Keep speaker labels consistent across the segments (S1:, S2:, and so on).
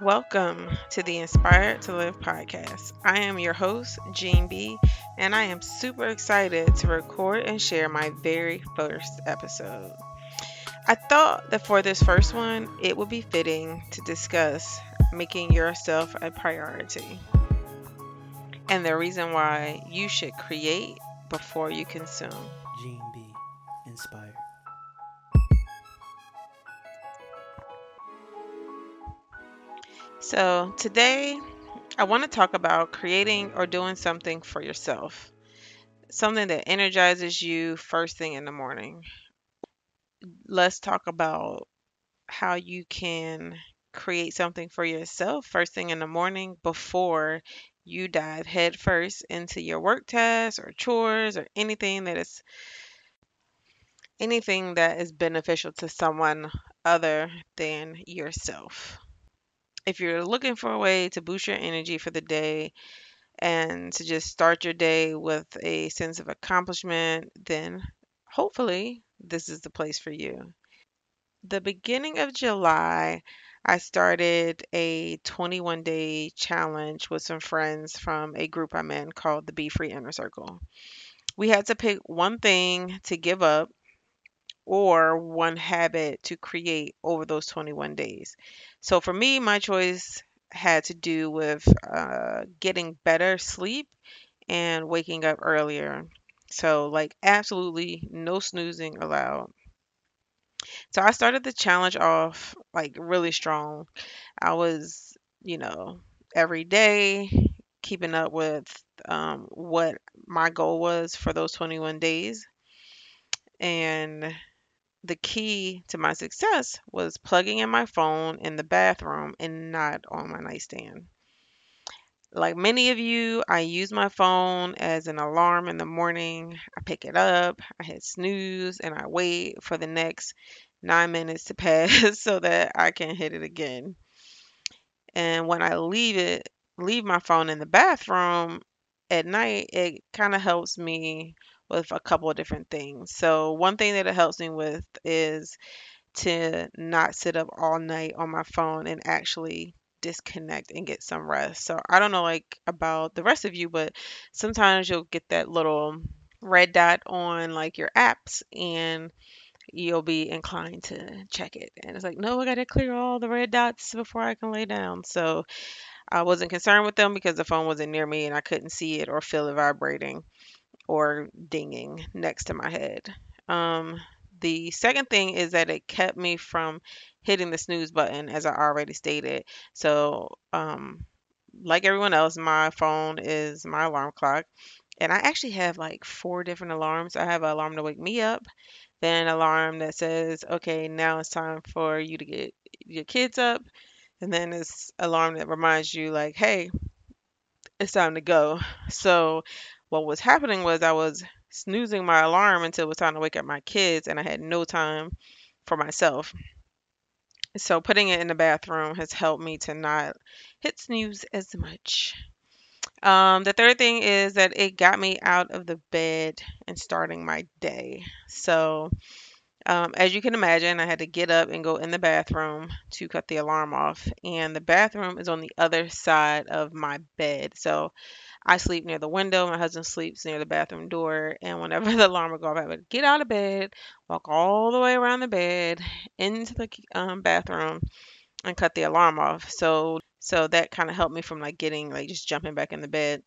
S1: Welcome to the Inspired to Live podcast. I am your host, Jean B, and I am super excited to record and share my very first episode. I thought that for this first one, it would be fitting to discuss making yourself a priority and the reason why you should create before you consume.
S2: Gene B. Inspire.
S1: So, today I want to talk about creating or doing something for yourself, something that energizes you first thing in the morning. Let's talk about how you can create something for yourself first thing in the morning before you dive headfirst into your work tasks or chores or anything that is anything that is beneficial to someone other than yourself. If you're looking for a way to boost your energy for the day and to just start your day with a sense of accomplishment, then hopefully this is the place for you. The beginning of July, I started a 21 day challenge with some friends from a group I'm in called the Be Free Inner Circle. We had to pick one thing to give up or one habit to create over those 21 days. So for me, my choice had to do with uh, getting better sleep and waking up earlier. So, like, absolutely no snoozing allowed. So, I started the challenge off like really strong. I was, you know, every day keeping up with um, what my goal was for those 21 days. And the key to my success was plugging in my phone in the bathroom and not on my nightstand. Like many of you, I use my phone as an alarm in the morning. I pick it up, I hit snooze, and I wait for the next nine minutes to pass so that I can hit it again. And when I leave it, leave my phone in the bathroom at night, it kind of helps me with a couple of different things. So, one thing that it helps me with is to not sit up all night on my phone and actually disconnect and get some rest. So, I don't know like about the rest of you, but sometimes you'll get that little red dot on like your apps and you'll be inclined to check it. And it's like, no, I got to clear all the red dots before I can lay down. So, I wasn't concerned with them because the phone wasn't near me and I couldn't see it or feel it vibrating or dinging next to my head. Um, the second thing is that it kept me from hitting the snooze button, as I already stated. So, um, like everyone else, my phone is my alarm clock. And I actually have like four different alarms. I have an alarm to wake me up, then an alarm that says, okay, now it's time for you to get your kids up. And then this alarm that reminds you, like, hey, it's time to go. So what was happening was I was snoozing my alarm until it was time to wake up my kids, and I had no time for myself. So putting it in the bathroom has helped me to not hit snooze as much. Um, the third thing is that it got me out of the bed and starting my day. So, um, as you can imagine, I had to get up and go in the bathroom to cut the alarm off. And the bathroom is on the other side of my bed. So, I sleep near the window. My husband sleeps near the bathroom door. And whenever the alarm would go off, I would get out of bed, walk all the way around the bed into the um, bathroom, and cut the alarm off. So so that kind of helped me from like getting like just jumping back in the bed.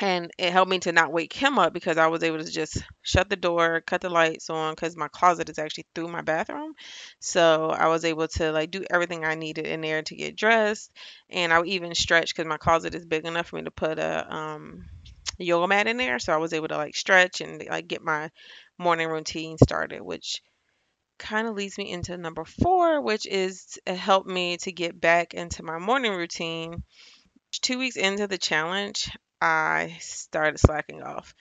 S1: And it helped me to not wake him up because I was able to just shut the door, cut the lights on because my closet is actually through my bathroom. So I was able to like do everything I needed in there to get dressed. And I would even stretch because my closet is big enough for me to put a um, yoga mat in there. So I was able to like stretch and like get my morning routine started, which kind of leads me into number four, which is to help me to get back into my morning routine. Two weeks into the challenge, I started slacking off.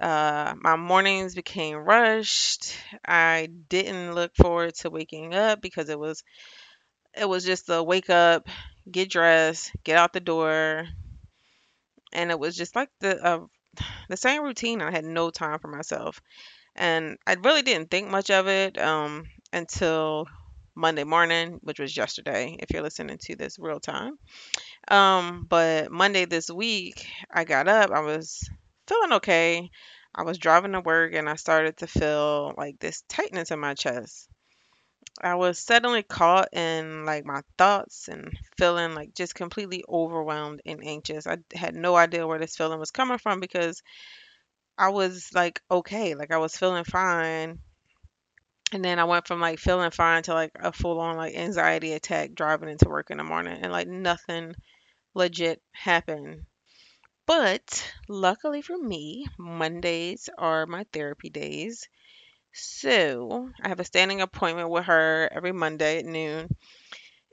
S1: Uh, my mornings became rushed. I didn't look forward to waking up because it was it was just a wake up, get dressed, get out the door, and it was just like the uh, the same routine. I had no time for myself, and I really didn't think much of it um, until Monday morning, which was yesterday, if you're listening to this real time. Um, but Monday this week, I got up, I was feeling okay. I was driving to work and I started to feel like this tightness in my chest. I was suddenly caught in like my thoughts and feeling like just completely overwhelmed and anxious. I had no idea where this feeling was coming from because I was like okay, like I was feeling fine. And then I went from like feeling fine to like a full on like anxiety attack driving into work in the morning and like nothing legit happen. But luckily for me, Mondays are my therapy days. So I have a standing appointment with her every Monday at noon.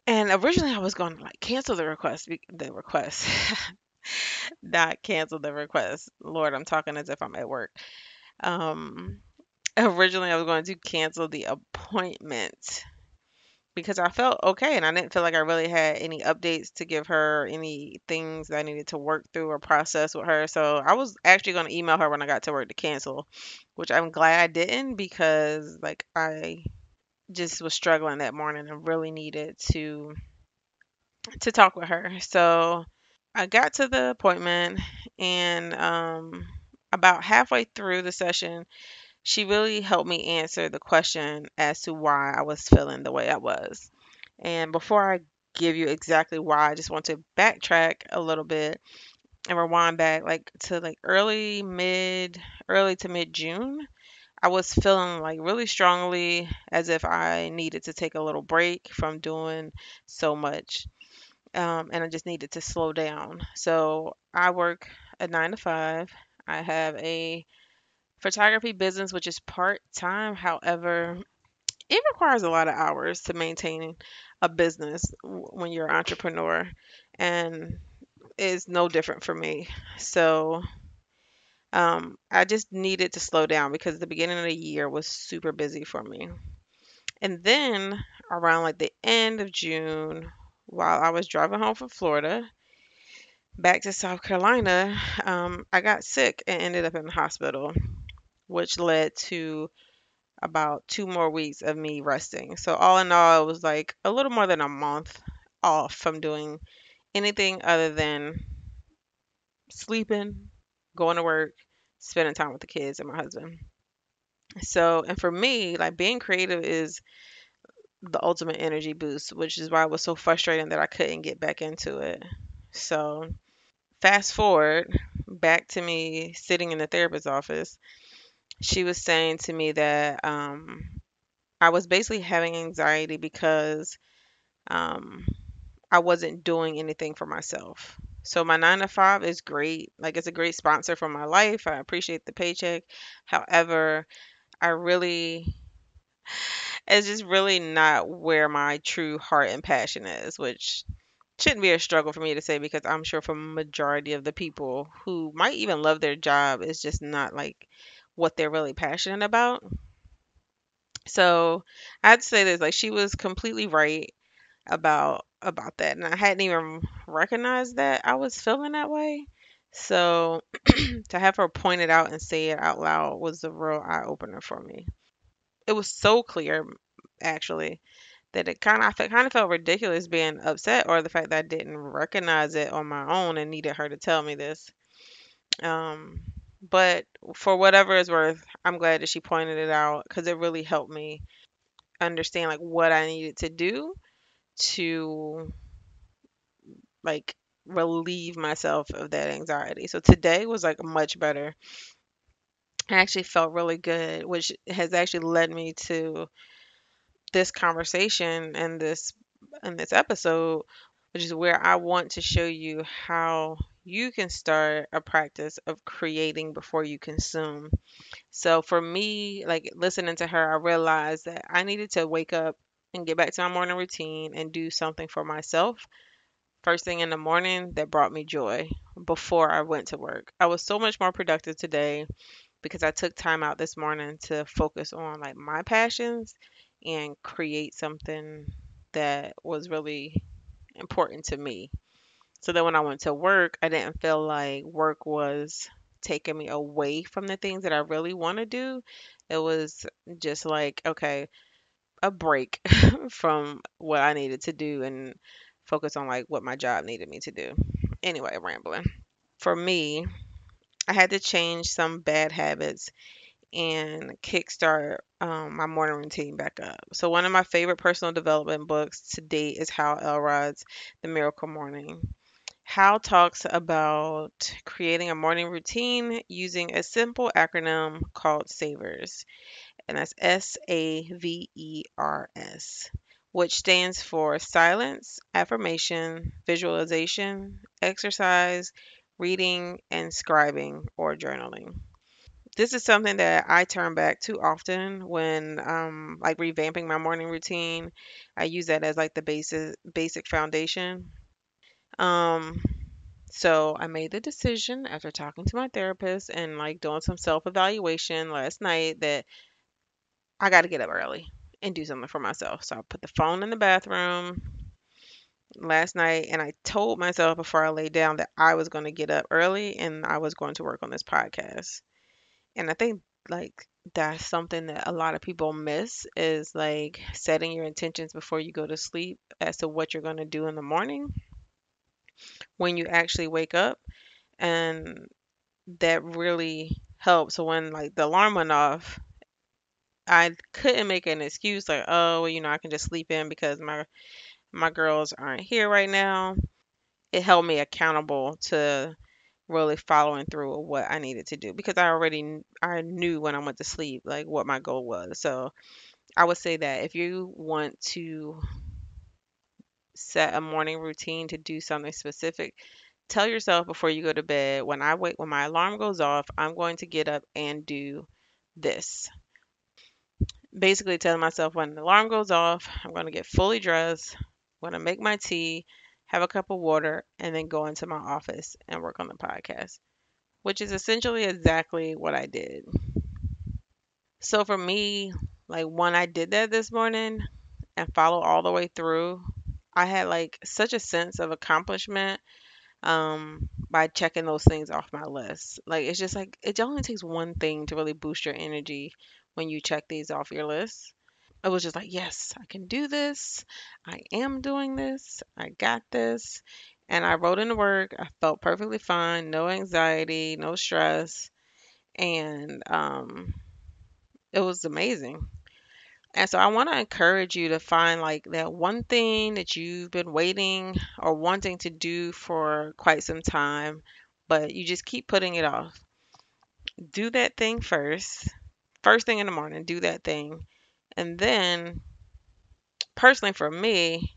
S1: And originally I was going to like cancel the request, the request, not cancel the request. Lord, I'm talking as if I'm at work. Um, originally I was going to cancel the appointment because I felt okay and I didn't feel like I really had any updates to give her, any things that I needed to work through or process with her. So I was actually going to email her when I got to work to cancel, which I'm glad I didn't because like I just was struggling that morning and really needed to to talk with her. So I got to the appointment and um about halfway through the session, she really helped me answer the question as to why I was feeling the way I was. And before I give you exactly why, I just want to backtrack a little bit and rewind back like to like early mid early to mid June. I was feeling like really strongly as if I needed to take a little break from doing so much. Um, and I just needed to slow down. So I work a nine to five. I have a photography business, which is part time. However, it requires a lot of hours to maintain a business when you're an entrepreneur, and it's no different for me. So, um, I just needed to slow down because the beginning of the year was super busy for me. And then around like the end of June, while I was driving home from Florida back to South Carolina, um, I got sick and ended up in the hospital, which led to about two more weeks of me resting. So all in all, it was like a little more than a month off from doing anything other than sleeping, going to work, spending time with the kids and my husband. So, and for me, like being creative is the ultimate energy boost, which is why it was so frustrating that I couldn't get back into it. So, fast forward back to me sitting in the therapist's office. She was saying to me that um, I was basically having anxiety because um, I wasn't doing anything for myself. So my nine to five is great. Like it's a great sponsor for my life. I appreciate the paycheck. However, I really it's just really not where my true heart and passion is, which shouldn't be a struggle for me to say because I'm sure for majority of the people who might even love their job, it's just not like what they're really passionate about. So I'd say this, like she was completely right about about that and I hadn't even recognized that I was feeling that way. So to have her point it out and say it out loud was a real eye opener for me. It was so clear actually that it kind of I kind of felt ridiculous being upset or the fact that I didn't recognize it on my own and needed her to tell me this. Um but for whatever it's worth, I'm glad that she pointed it out because it really helped me understand like what I needed to do to like relieve myself of that anxiety. So today was like much better. I actually felt really good, which has actually led me to this conversation and this and this episode, which is where I want to show you how you can start a practice of creating before you consume. So for me, like listening to her, I realized that I needed to wake up and get back to my morning routine and do something for myself first thing in the morning that brought me joy before I went to work. I was so much more productive today because I took time out this morning to focus on like my passions and create something that was really important to me. So then when I went to work, I didn't feel like work was taking me away from the things that I really want to do. It was just like, okay, a break from what I needed to do and focus on like what my job needed me to do. Anyway, rambling. For me, I had to change some bad habits and kickstart um, my morning routine back up. So one of my favorite personal development books to date is Hal Elrod's The Miracle Morning. Hal talks about creating a morning routine using a simple acronym called SAVERS, and that's S A V E R S, which stands for silence, affirmation, visualization, exercise, reading, and scribing or journaling. This is something that I turn back to often when um like revamping my morning routine. I use that as like the basic basic foundation. Um so I made the decision after talking to my therapist and like doing some self-evaluation last night that I got to get up early and do something for myself. So I put the phone in the bathroom last night and I told myself before I laid down that I was going to get up early and I was going to work on this podcast. And I think like that's something that a lot of people miss is like setting your intentions before you go to sleep as to what you're going to do in the morning when you actually wake up. And that really helps. So when like the alarm went off, I couldn't make an excuse like, oh, well, you know, I can just sleep in because my my girls aren't here right now. It held me accountable to really following through with what I needed to do because I already I knew when I went to sleep like what my goal was. So I would say that if you want to set a morning routine to do something specific, tell yourself before you go to bed, when I wake when my alarm goes off, I'm going to get up and do this. Basically telling myself when the alarm goes off, I'm going to get fully dressed, I'm going to make my tea, have a cup of water, and then go into my office and work on the podcast, which is essentially exactly what I did. So for me, like when I did that this morning and follow all the way through, I had like such a sense of accomplishment um by checking those things off my list. Like it's just like it only takes one thing to really boost your energy when you check these off your list. It was just like, yes, I can do this. I am doing this. I got this. And I wrote into work. I felt perfectly fine, no anxiety, no stress, and um it was amazing. And so I want to encourage you to find like that one thing that you've been waiting or wanting to do for quite some time, but you just keep putting it off. Do that thing first. First thing in the morning, do that thing. And then, personally for me,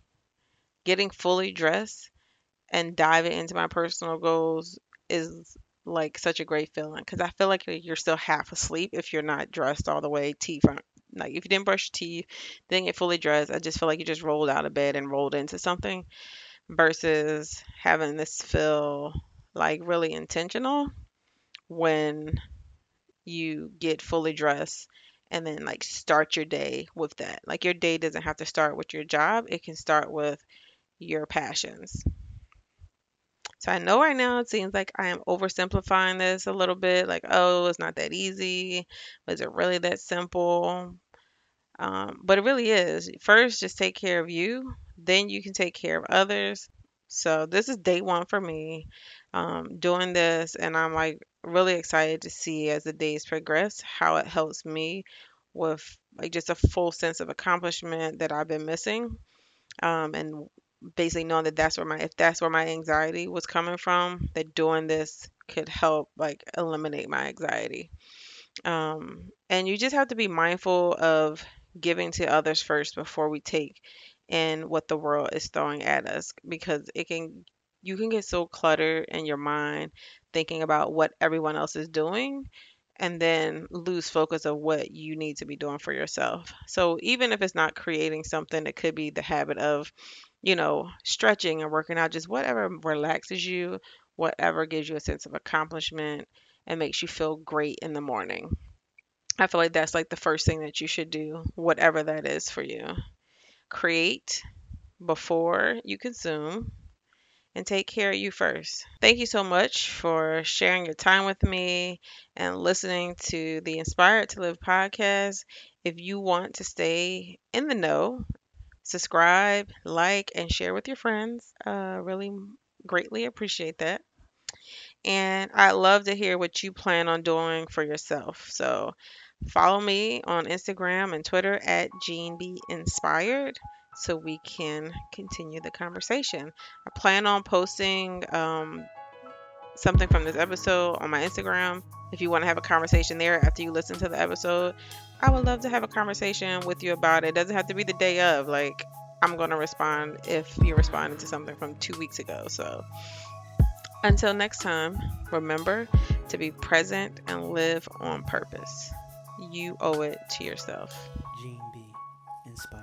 S1: getting fully dressed and diving into my personal goals is like such a great feeling because I feel like you're still half asleep if you're not dressed all the way, teeth like if you didn't brush your teeth, didn't get fully dressed, I just feel like you just rolled out of bed and rolled into something versus having this feel like really intentional when you get fully dressed and then like start your day with that. Like your day doesn't have to start with your job, it can start with your passions. So I know right now it seems like I am oversimplifying this a little bit, like, oh, it's not that easy. Was it really that simple? Um, but it really is. First, just take care of you, then you can take care of others. So this is day one for me, um, doing this, and I'm like really excited to see as the days progress how it helps me with like just a full sense of accomplishment that I've been missing um, and basically knowing that that's where my if that's where my anxiety was coming from, that doing this could help like eliminate my anxiety. Um, and you just have to be mindful of giving to others first before we take in what the world is throwing at us because it can you can get so cluttered in your mind thinking about what everyone else is doing and then lose focus of what you need to be doing for yourself. So even if it's not creating something, it could be the habit of you know, stretching and working out, just whatever relaxes you, whatever gives you a sense of accomplishment and makes you feel great in the morning. I feel like that's like the first thing that you should do, whatever that is for you. Create before you consume and take care of you first. Thank you so much for sharing your time with me and listening to the Inspired to Live podcast. If you want to stay in the know, subscribe, like, and share with your friends. Uh, really greatly appreciate that. And I'd love to hear what you plan on doing for yourself. So follow me on Instagram and Twitter at Gene B Inspired so we can continue the conversation. I plan on posting um, something from this episode on my Instagram. If you want to have a conversation there after you listen to the episode, I would love to have a conversation with you about it. It doesn't have to be the day of. Like, I'm going to respond if you responded to something from two weeks ago. So, until next time, remember to be present and live on purpose. You owe it to yourself.
S2: Gene B. Inspired.